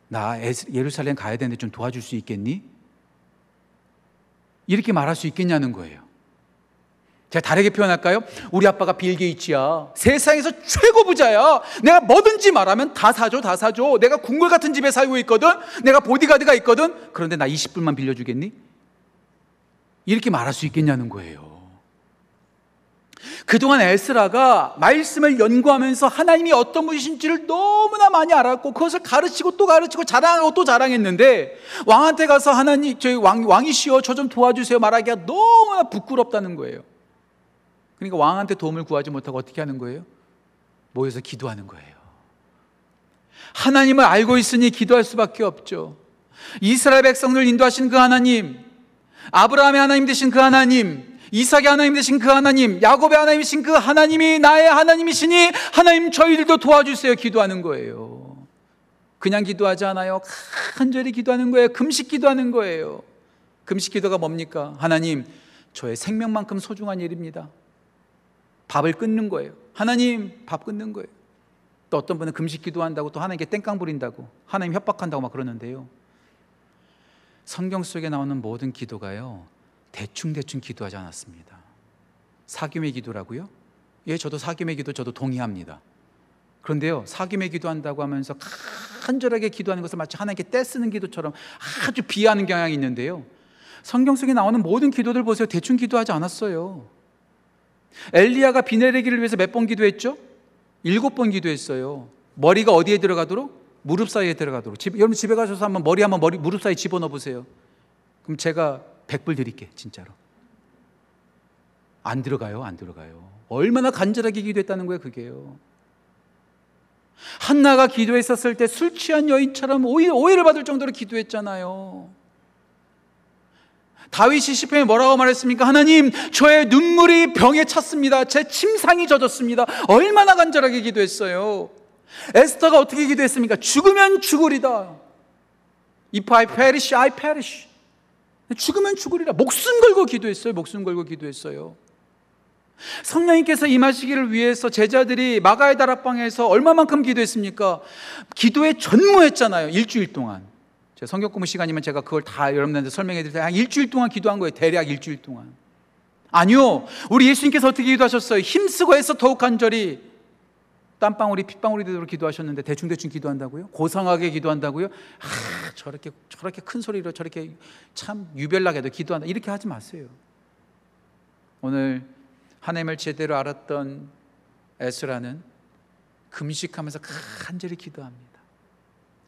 나 예루살렘 가야 되는데 좀 도와줄 수 있겠니? 이렇게 말할 수 있겠냐는 거예요. 제가 다르게 표현할까요? 우리 아빠가 빌 게이츠야. 세상에서 최고 부자야. 내가 뭐든지 말하면 다 사줘, 다 사줘. 내가 궁궐 같은 집에 살고 있거든. 내가 보디가드가 있거든. 그런데 나 20불만 빌려주겠니? 이렇게 말할 수 있겠냐는 거예요. 그동안 에스라가 말씀을 연구하면서 하나님이 어떤 분이신지를 너무나 많이 알았고 그것을 가르치고 또 가르치고 자랑하고 또 자랑했는데 왕한테 가서 하나님 저희 왕, 왕이시여 저 좀 도와주세요 말하기가 너무나 부끄럽다는 거예요. 그러니까 왕한테 도움을 구하지 못하고 어떻게 하는 거예요? 모여서 기도하는 거예요. 하나님을 알고 있으니 기도할 수밖에 없죠. 이스라엘 백성들 인도하신 그 하나님, 아브라함의 하나님 되신 그 하나님, 이삭의 하나님 되신 그 하나님, 야곱의 하나님이신 그 하나님이 나의 하나님이시니 하나님 저희들도 도와주세요. 기도하는 거예요. 그냥 기도하지 않아요. 간절히 기도하는 거예요. 금식 기도하는 거예요. 금식 기도가 뭡니까? 하나님, 저의 생명만큼 소중한 일입니다. 밥을 끊는 거예요. 하나님, 밥 끊는 거예요. 또 어떤 분은 금식 기도한다고 또 하나님께 땡깡 부린다고 하나님 협박한다고 막 그러는데요. 성경 속에 나오는 모든 기도가요. 대충대충 기도하지 않았습니다. 사귐의 기도라고요? 예, 저도 사귐의 기도 저도 동의합니다. 그런데요, 사귐의 기도한다고 하면서 간절하게 기도하는 것을 마치 하나님께 떼쓰는 기도처럼 아주 비하는 경향이 있는데요. 성경 속에 나오는 모든 기도들 보세요. 대충 기도하지 않았어요. 엘리야가 비 내리기를 위해서 몇 번 기도했죠? 일곱 번 기도했어요. 머리가 어디에 들어가도록? 무릎 사이에 들어가도록. 집, 여러분 집에 가셔서 한번 머리 한번 머리 무릎 사이 집어넣어 보세요. 그럼 제가 백불 드릴게, 진짜로. 안 들어가요, 안 들어가요. 얼마나 간절하게 기도했다는 거예요, 그게요. 한나가 기도했었을 때 술 취한 여인처럼 오해, 오해를 받을 정도로 기도했잖아요. 다윗이 시편에 뭐라고 말했습니까? 하나님, 저의 눈물이 병에 찼습니다. 제 침상이 젖었습니다. 얼마나 간절하게 기도했어요. 에스터가 어떻게 기도했습니까? 죽으면 죽으리다. If I perish, I perish. 죽으면 죽으리라. 목숨 걸고 기도했어요. 목숨 걸고 기도했어요. 성령님께서 임하시기를 위해서 제자들이 마가의 다락방에서 얼마만큼 기도했습니까? 기도에 전무했잖아요. 일주일 동안. 제 성경 공부 시간이면 제가 그걸 다 여러분들한테 설명해 드릴 한 일주일 동안 기도한 거예요. 대략 일주일 동안. 아니요. 우리 예수님께서 어떻게 기도하셨어요? 힘쓰고 해서 더욱 간절히 땀방울이 핏방울이 되도록 기도하셨는데 대충대충 기도한다고요? 고상하게 기도한다고요? 아, 저렇게 저렇게 큰 소리로 저렇게 참 유별나게도 기도한다. 이렇게 하지 마세요. 오늘 하나님을 제대로 알았던 에스라는 금식하면서 간절히 기도합니다.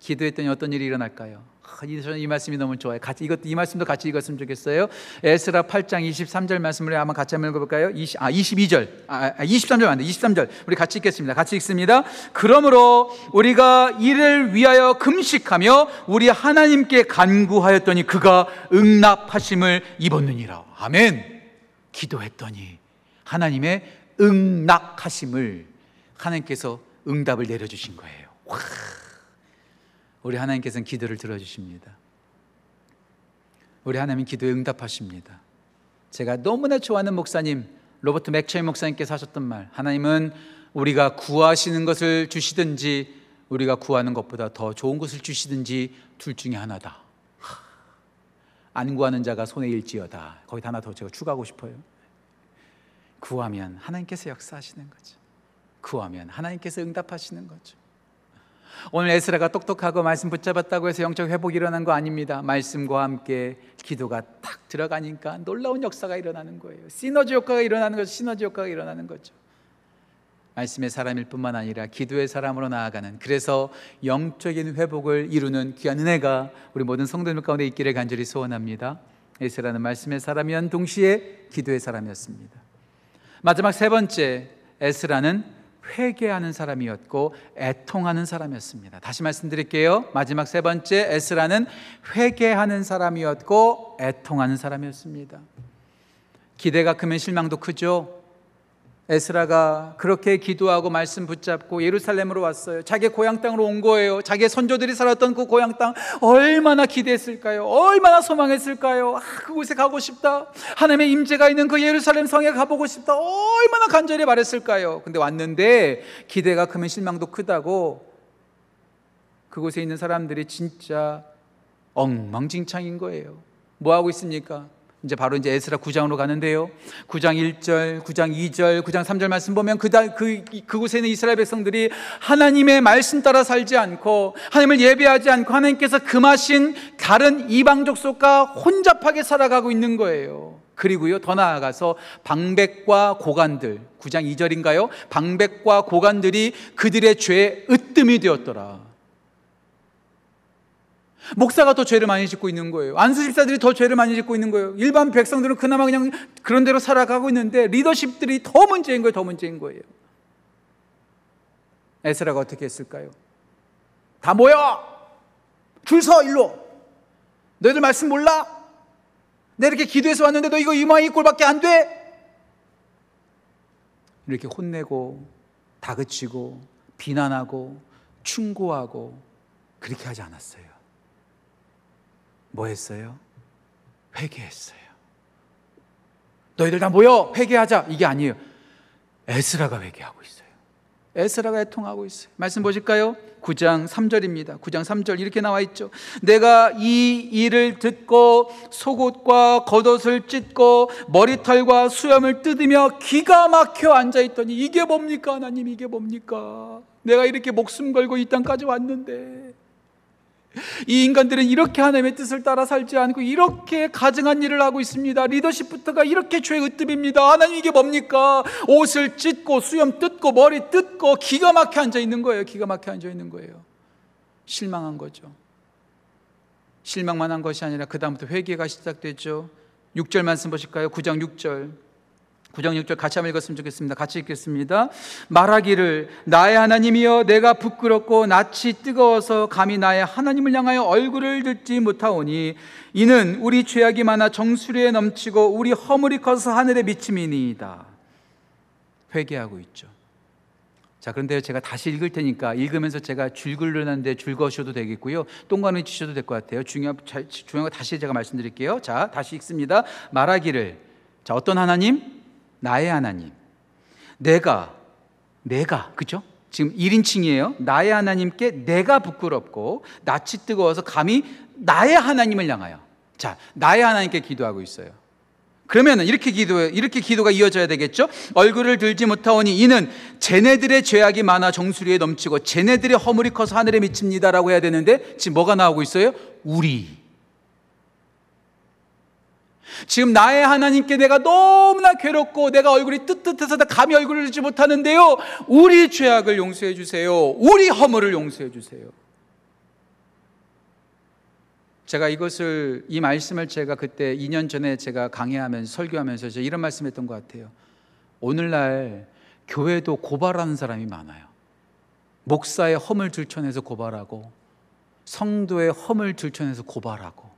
기도했더니 어떤 일이 일어날까요? 아, 저는 이 말씀이 너무 좋아요. 같이 이것 이 말씀도 같이 읽었으면 좋겠어요. 에스라 8장 23절 말씀을 한번 같이 한번 읽어볼까요? 20, 아 22절, 아 23절 아, 안돼 23절 우리 같이 읽겠습니다. 같이 읽습니다. 그러므로 우리가 이를 위하여 금식하며 우리 하나님께 간구하였더니 그가 응답하심을 입었느니라. 아멘. 기도했더니 하나님의 응낙하심을 하나님께서 응답을 내려주신 거예요. 와. 우리 하나님께서는 기도를 들어주십니다. 우리 하나님 기도에 응답하십니다. 제가 너무나 좋아하는 목사님 로버트 맥처이 목사님께서 하셨던 말 하나님은 우리가 구하시는 것을 주시든지 우리가 구하는 것보다 더 좋은 것을 주시든지 둘 중에 하나다. 안 구하는 자가 손에 일지어다. 거기 하나 더 제가 추가하고 싶어요. 구하면 하나님께서 역사하시는 거죠. 구하면 하나님께서 응답하시는 거죠. 오늘 에스라가 똑똑하고 말씀 붙잡았다고 해서 영적 회복이 일어난 거 아닙니다. 말씀과 함께 기도가 탁 들어가니까 놀라운 역사가 일어나는 거예요. 시너지 효과가 일어나는 거죠. 시너지 효과가 일어나는 거죠. 말씀의 사람일 뿐만 아니라 기도의 사람으로 나아가는 그래서 영적인 회복을 이루는 귀한 은혜가 우리 모든 성도들 가운데 있기를 간절히 소원합니다. 에스라는 말씀의 사람이었 동시에 기도의 사람이었습니다. 마지막 세 번째 에스라는 회개하는 사람이었고 애통하는 사람이었습니다. 다시 말씀드릴게요. 마지막 세 번째 에스라는 회개하는 사람이었고 애통하는 사람이었습니다. 기대가 크면 실망도 크죠. 에스라가 그렇게 기도하고 말씀 붙잡고 예루살렘으로 왔어요. 자기 고향 땅으로 온 거예요. 자기 선조들이 살았던 그 고향 땅 얼마나 기대했을까요? 얼마나 소망했을까요? 아, 그곳에 가고 싶다. 하나님의 임재가 있는 그 예루살렘 성에 가보고 싶다. 얼마나 간절히 말했을까요? 근데 왔는데 기대가 크면 실망도 크다고 그곳에 있는 사람들이 진짜 엉망진창인 거예요. 뭐 하고 있습니까? 이제 바로 이제 에스라 9장으로 가는데요. 9장 1절, 9장 2절, 9장 3절 말씀 보면 그, 그, 그곳에 있는 이스라엘 백성들이 하나님의 말씀 따라 살지 않고 하나님을 예배하지 않고 하나님께서 금하신 다른 이방 족 속과 혼잡하게 살아가고 있는 거예요. 그리고요, 더 나아가서 방백과 고관들, 9장 2절인가요? 방백과 고관들이 그들의 죄의 으뜸이 되었더라. 목사가 더 죄를 많이 짓고 있는 거예요. 안수 집사들이 더 죄를 많이 짓고 있는 거예요. 일반 백성들은 그나마 그냥 그런 대로 살아가고 있는데 리더십들이 더 문제인 거예요. 더 문제인 거예요. 에스라가 어떻게 했을까요? 다 모여! 줄 서, 일로! 너희들 말씀 몰라? 내 이렇게 기도해서 왔는데 너 이거 이마이 꼴밖에 안 돼? 이렇게 혼내고, 다그치고, 비난하고, 충고하고, 그렇게 하지 않았어요. 뭐 했어요? 회개했어요. 너희들 다 모여 회개하자 이게 아니에요. 에스라가 회개하고 있어요. 에스라가 애통하고 있어요. 말씀 보실까요? 9장 3절입니다. 9장 3절 이렇게 나와 있죠. 내가 이 일을 듣고 속옷과 겉옷을 찢고 머리털과 수염을 뜯으며 기가 막혀 앉아 있더니 이게 뭡니까 하나님 이게 뭡니까? 내가 이렇게 목숨 걸고 이 땅까지 왔는데 이 인간들은 이렇게 하나님의 뜻을 따라 살지 않고 이렇게 가증한 일을 하고 있습니다. 리더십부터가 이렇게 죄의 으뜸입니다. 하나님 이게 뭡니까? 옷을 찢고 수염 뜯고 머리 뜯고 기가 막혀 앉아 있는 거예요. 기가 막혀 앉아 있는 거예요. 실망한 거죠. 실망만 한 것이 아니라 그 다음부터 회개가 시작됐죠. 6절 말씀 보실까요? 9장 6절. 9장 6절 같이 한번 읽었으면 좋겠습니다. 같이 읽겠습니다. 말하기를 나의 하나님이여 내가 부끄럽고 낯이 뜨거워서 감히 나의 하나님을 향하여 얼굴을 들지 못하오니 이는 우리 죄악이 많아 정수리에 넘치고 우리 허물이 커서 하늘에 미침이니이다. 회개하고 있죠. 자, 그런데 제가 다시 읽을 테니까 읽으면서 제가 줄 긁는데 줄 거셔도 되겠고요. 똥간을 치셔도 될 것 같아요. 중요한, 중요한 거 다시 제가 말씀드릴게요. 자, 다시 읽습니다. 말하기를. 자, 어떤 하나님? 나의 하나님. 내가, 내가, 그죠? 지금 1인칭이에요. 나의 하나님께 내가 부끄럽고 낯이 뜨거워서 감히 나의 하나님을 향하여. 자, 나의 하나님께 기도하고 있어요. 그러면 이렇게 기도 이렇게 기도가 이어져야 되겠죠? 얼굴을 들지 못하오니 이는 쟤네들의 죄악이 많아 정수리에 넘치고 쟤네들의 허물이 커서 하늘에 미칩니다라고 해야 되는데 지금 뭐가 나오고 있어요? 우리. 지금 나의 하나님께 내가 너무나 괴롭고 내가 얼굴이 뜨뜻해서 감히 얼굴을 들지 못하는데요. 우리 죄악을 용서해 주세요. 우리 허물을 용서해 주세요. 제가 이것을 이 말씀을 제가 그때 2년 전에 제가 강의하면서 설교하면서 제가 이런 말씀했던 것 같아요. 오늘날 교회도 고발하는 사람이 많아요. 목사의 허물 들춰내서 고발하고 성도의 허물 들춰내서 고발하고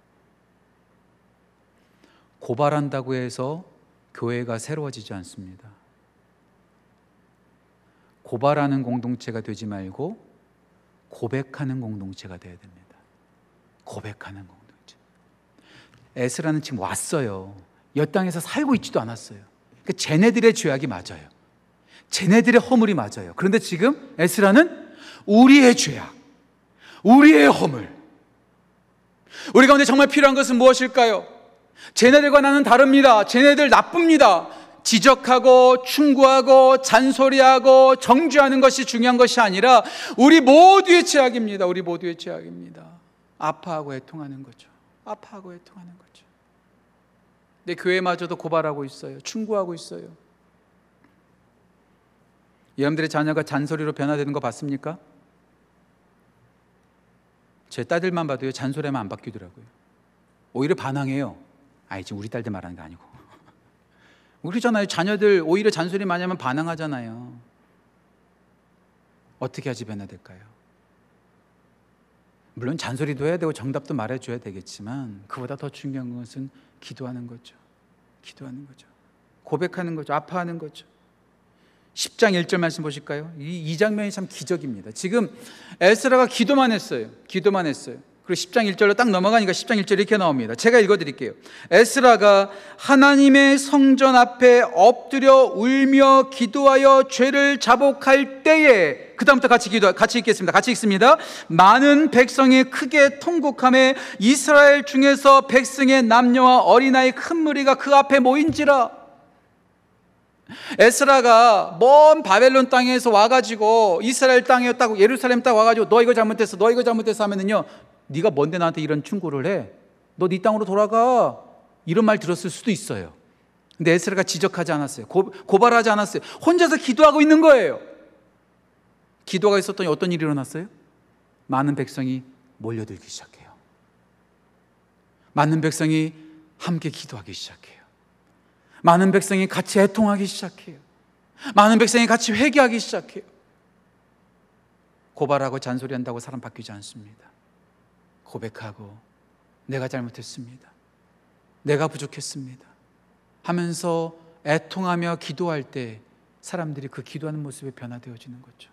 고발한다고 해서 교회가 새로워지지 않습니다. 고발하는 공동체가 되지 말고 고백하는 공동체가 되어야 됩니다. 고백하는 공동체. 에스라는 지금 왔어요. 여 땅에서 살고 있지도 않았어요. 그 쟤네들의 죄악이 맞아요. 쟤네들의 허물이 맞아요. 그런데 지금 에스라는 우리의 죄악, 우리의 허물. 우리 가운데 정말 필요한 것은 무엇일까요? 쟤네들과 나는 다릅니다. 쟤네들 나쁩니다. 지적하고 충고하고 잔소리하고 정죄하는 것이 중요한 것이 아니라 우리 모두의 죄악입니다. 우리 모두의 죄악입니다. 아파하고 애통하는 거죠. 아파하고 애통하는 거죠. 내 교회마저도 고발하고 있어요. 충고하고 있어요. 여러분들의 자녀가 잔소리로 변화되는 거 봤습니까? 제 딸들만 봐도요 잔소리만 안 바뀌더라고요. 오히려 반항해요. 아이 지금 우리 딸들 말하는 게 아니고. 우리잖아요. 자녀들 오히려 잔소리 많이 하면 반항하잖아요. 어떻게 하지 변화될까요? 물론 잔소리도 해야 되고 정답도 말해줘야 되겠지만 그보다 더 중요한 것은 기도하는 거죠. 기도하는 거죠. 고백하는 거죠. 아파하는 거죠. 10장 1절 말씀 보실까요? 이, 이 장면이 참 기적입니다. 지금 에스라가 기도만 했어요. 기도만 했어요. 그리고 10장 1절로 딱 넘어가니까 10장 1절 이렇게 나옵니다. 제가 읽어 드릴게요. 에스라가 하나님의 성전 앞에 엎드려 울며 기도하여 죄를 자복할 때에 그다음부터 같이 기도 같이 읽겠습니다. 같이 읽습니다. 많은 백성이 크게 통곡함에 이스라엘 중에서 백성의 남녀와 어린아이 큰 무리가 그 앞에 모인지라 에스라가 먼 바벨론 땅에서 와가지고 이스라엘 땅에 딱 예루살렘 딱 와가지고 너 이거 잘못했어, 너 이거 잘못했어 하면은요 네가 뭔데 나한테 이런 충고를 해? 너 네 땅으로 돌아가. 이런 말 들었을 수도 있어요. 근데 에스라가 지적하지 않았어요. 고, 고발하지 않았어요. 혼자서 기도하고 있는 거예요. 기도가 있었더니 어떤 일이 일어났어요? 많은 백성이 몰려들기 시작해요. 많은 백성이 함께 기도하기 시작해요. 많은 백성이 같이 애통하기 시작해요. 많은 백성이 같이 회개하기 시작해요. 고발하고 잔소리한다고 사람 바뀌지 않습니다. 고백하고 내가 잘못했습니다. 내가 부족했습니다. 하면서 애통하며 기도할 때 사람들이 그 기도하는 모습에 변화되어지는 거죠.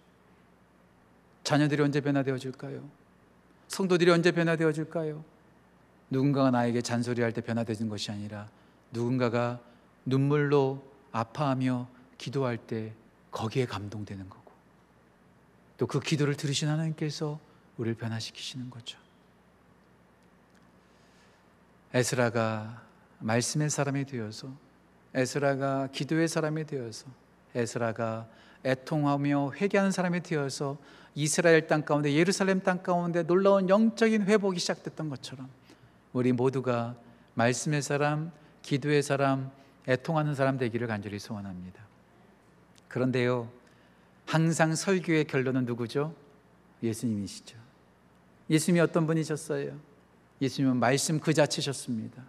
자녀들이 언제 변화되어질까요? 성도들이 언제 변화되어질까요? 누군가가 나에게 잔소리할 때 변화되는 것이 아니라 누군가가 눈물로 아파하며 기도할 때 거기에 감동되는 거고 또 그 기도를 들으신 하나님께서 우리를 변화시키시는 거죠. 에스라가 말씀의 사람이 되어서 에스라가 기도의 사람이 되어서 에스라가 애통하며 회개하는 사람이 되어서 이스라엘 땅 가운데 예루살렘 땅 가운데 놀라운 영적인 회복이 시작됐던 것처럼 우리 모두가 말씀의 사람, 기도의 사람, 애통하는 사람 되기를 간절히 소원합니다. 그런데요, 항상 설교의 결론은 누구죠? 예수님이시죠. 예수님이 어떤 분이셨어요? 예수님은 말씀 그 자체셨습니다.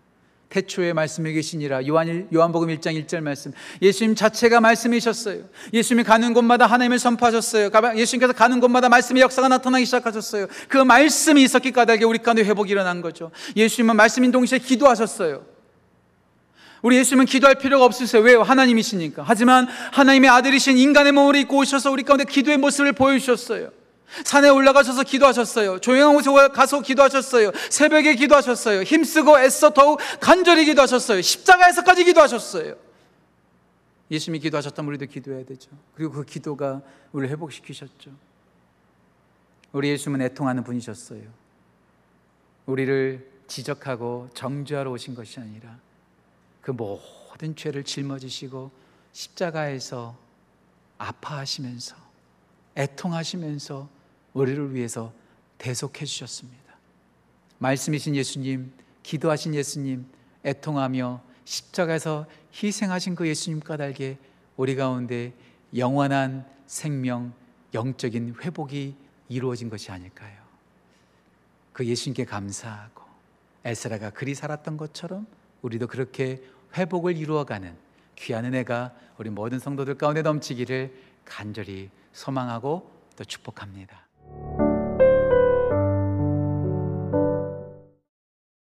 태초에 말씀이 계시니라. 요한 요한복음 1장 1절 말씀. 예수님 자체가 말씀이셨어요. 예수님이 가는 곳마다 하나님을 선포하셨어요. 예수님께서 가는 곳마다 말씀의 역사가 나타나기 시작하셨어요. 그 말씀이 있었기 까닭에 우리 가운데 회복이 일어난 거죠. 예수님은 말씀인 동시에 기도하셨어요. 우리 예수님은 기도할 필요가 없으세요. 왜요? 하나님이시니까. 하지만 하나님의 아들이신 인간의 몸을 입고 오셔서 우리 가운데 기도의 모습을 보여주셨어요 산에 올라가셔서 기도하셨어요. 조용한 곳에 가서 기도하셨어요. 새벽에 기도하셨어요. 힘쓰고 애써 더욱 간절히 기도하셨어요. 십자가에서까지 기도하셨어요. 예수님이 기도하셨다면 우리도 기도해야 되죠. 그리고 그 기도가 우리를 회복시키셨죠. 우리 예수님은 애통하는 분이셨어요. 우리를 지적하고 정죄하러 오신 것이 아니라 그 모든 죄를 짊어지시고 십자가에서 아파하시면서 애통하시면서 우리를 위해서 대속해 주셨습니다. 말씀이신 예수님, 기도하신 예수님, 애통하며 십자가에서 희생하신 그 예수님 까닭에 우리 가운데 영원한 생명, 영적인 회복이 이루어진 것이 아닐까요? 그 예수님께 감사하고 에스라가 그리 살았던 것처럼 우리도 그렇게 회복을 이루어가는 귀한 은혜가 우리 모든 성도들 가운데 넘치기를 간절히 소망하고 또 축복합니다.